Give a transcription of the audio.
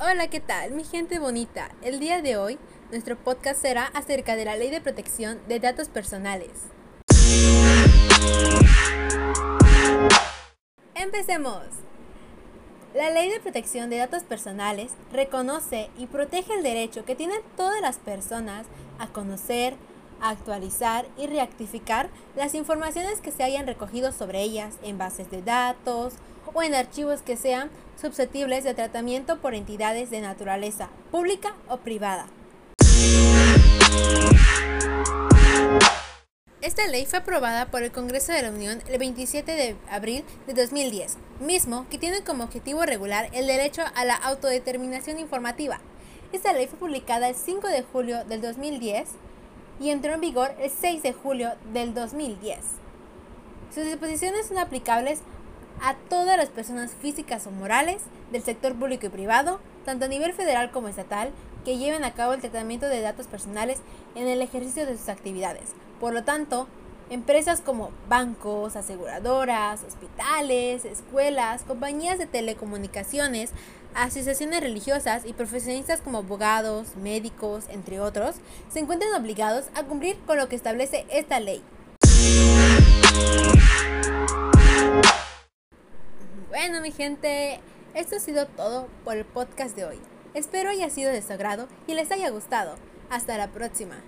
Hola, ¿qué tal? Mi gente bonita. El día de hoy, nuestro podcast será acerca de la Ley de Protección de Datos Personales. Empecemos. La Ley de Protección de Datos Personales reconoce y protege el derecho que tienen todas las personas a conocer, actualizar y reactificar las informaciones que se hayan recogido sobre ellas en bases de datos o en archivos que sean susceptibles de tratamiento por entidades de naturaleza pública o privada. Esta ley fue aprobada por el Congreso de la Unión el 27 de abril de 2010, mismo que tiene como objetivo regular el derecho a la autodeterminación informativa. Esta ley fue publicada el 5 de julio del 2010 y entró en vigor el 6 de julio del 2010. Sus disposiciones son aplicables a todas las personas físicas o morales del sector público y privado, tanto a nivel federal como estatal, que lleven a cabo el tratamiento de datos personales en el ejercicio de sus actividades. Por lo tanto, empresas como bancos, aseguradoras, hospitales, escuelas, compañías de telecomunicaciones, asociaciones religiosas y profesionistas como abogados, médicos, entre otros, se encuentran obligados a cumplir con lo que establece esta ley. Bueno, mi gente, esto ha sido todo por el podcast de hoy. Espero haya sido de su agrado y les haya gustado. Hasta la próxima.